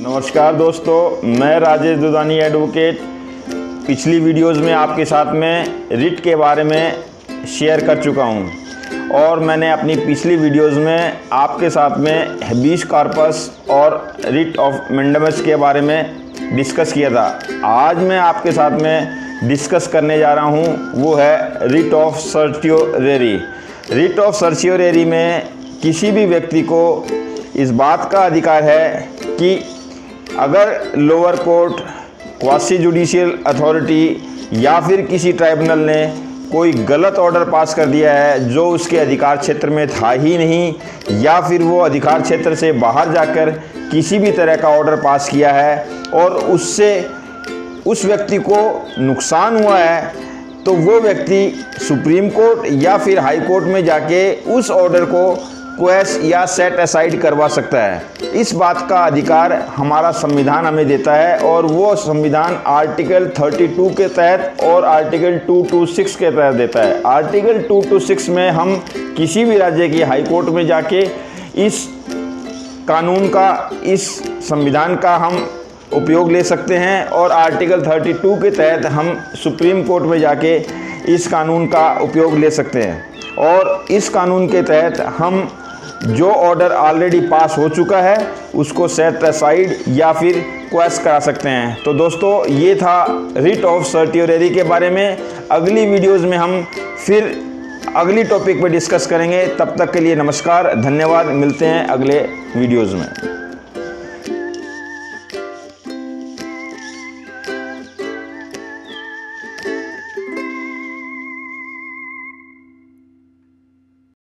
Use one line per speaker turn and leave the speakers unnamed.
नमस्कार दोस्तों, मैं राजेश दुदानी एडवोकेट पिछली वीडियोस में आपके साथ में रिट के बारे में शेयर कर चुका हूँ। और मैंने अपनी पिछली वीडियोस में आपके साथ में हबीस कार्पस और रिट ऑफ़ मेंडमस के बारे में डिस्कस किया था। आज मैं आपके साथ में डिस्कस करने जा रहा हूँ, वो है writ of certiorari writ of certiorari में किसी भी व्यक्ति को इस बात का अधिकार है कि अगर lower court quasi judicial authority या फिर किसी ट्राइब्यूनल ने कोई गलत ऑर्डर पास कर दिया है जो उसके अधिकार क्षेत्र में था ही नहीं, या फिर वो अधिकार क्षेत्र से बाहर जाकर किसी भी तरह का ऑर्डर पास किया है और उससे उस व्यक्ति को नुकसान हुआ है तो वो व्यक्ति सुप्रीम कोर्ट या फिर हाई कोर्ट में जाके उस ऑर्डर को क्वेस या सेट असाइड करवा सकता है। इस बात का अधिकार हमारा संविधान हमें देता है और वो संविधान आर्टिकल 32 के तहत और आर्टिकल 226 के तहत देता है। आर्टिकल 226 में हम किसी भी राज्य की हाई कोर्ट में जाके इस कानून का, इस संविधान का हम उपयोग ले सकते हैं और आर्टिकल 32 के तहत हम सुप्रीम कोर्ट में जाके इस कानून का उपयोग ले सकते हैं। और इस कानून के तहत हम जो ऑर्डर ऑलरेडी पास हो चुका है, उसको सेट असाइड या फिर क्वेस करा सकते हैं। तो दोस्तों, ये था रिट ऑफ़ सर्टियोरेरी के बारे में। अगली वीडियोस में हम फिर अगली टॉपिक पे डिस्कस करेंगे। तब तक के लिए नमस्कार, धन्यवाद। मिलते हैं अगले वीडियोज़ में।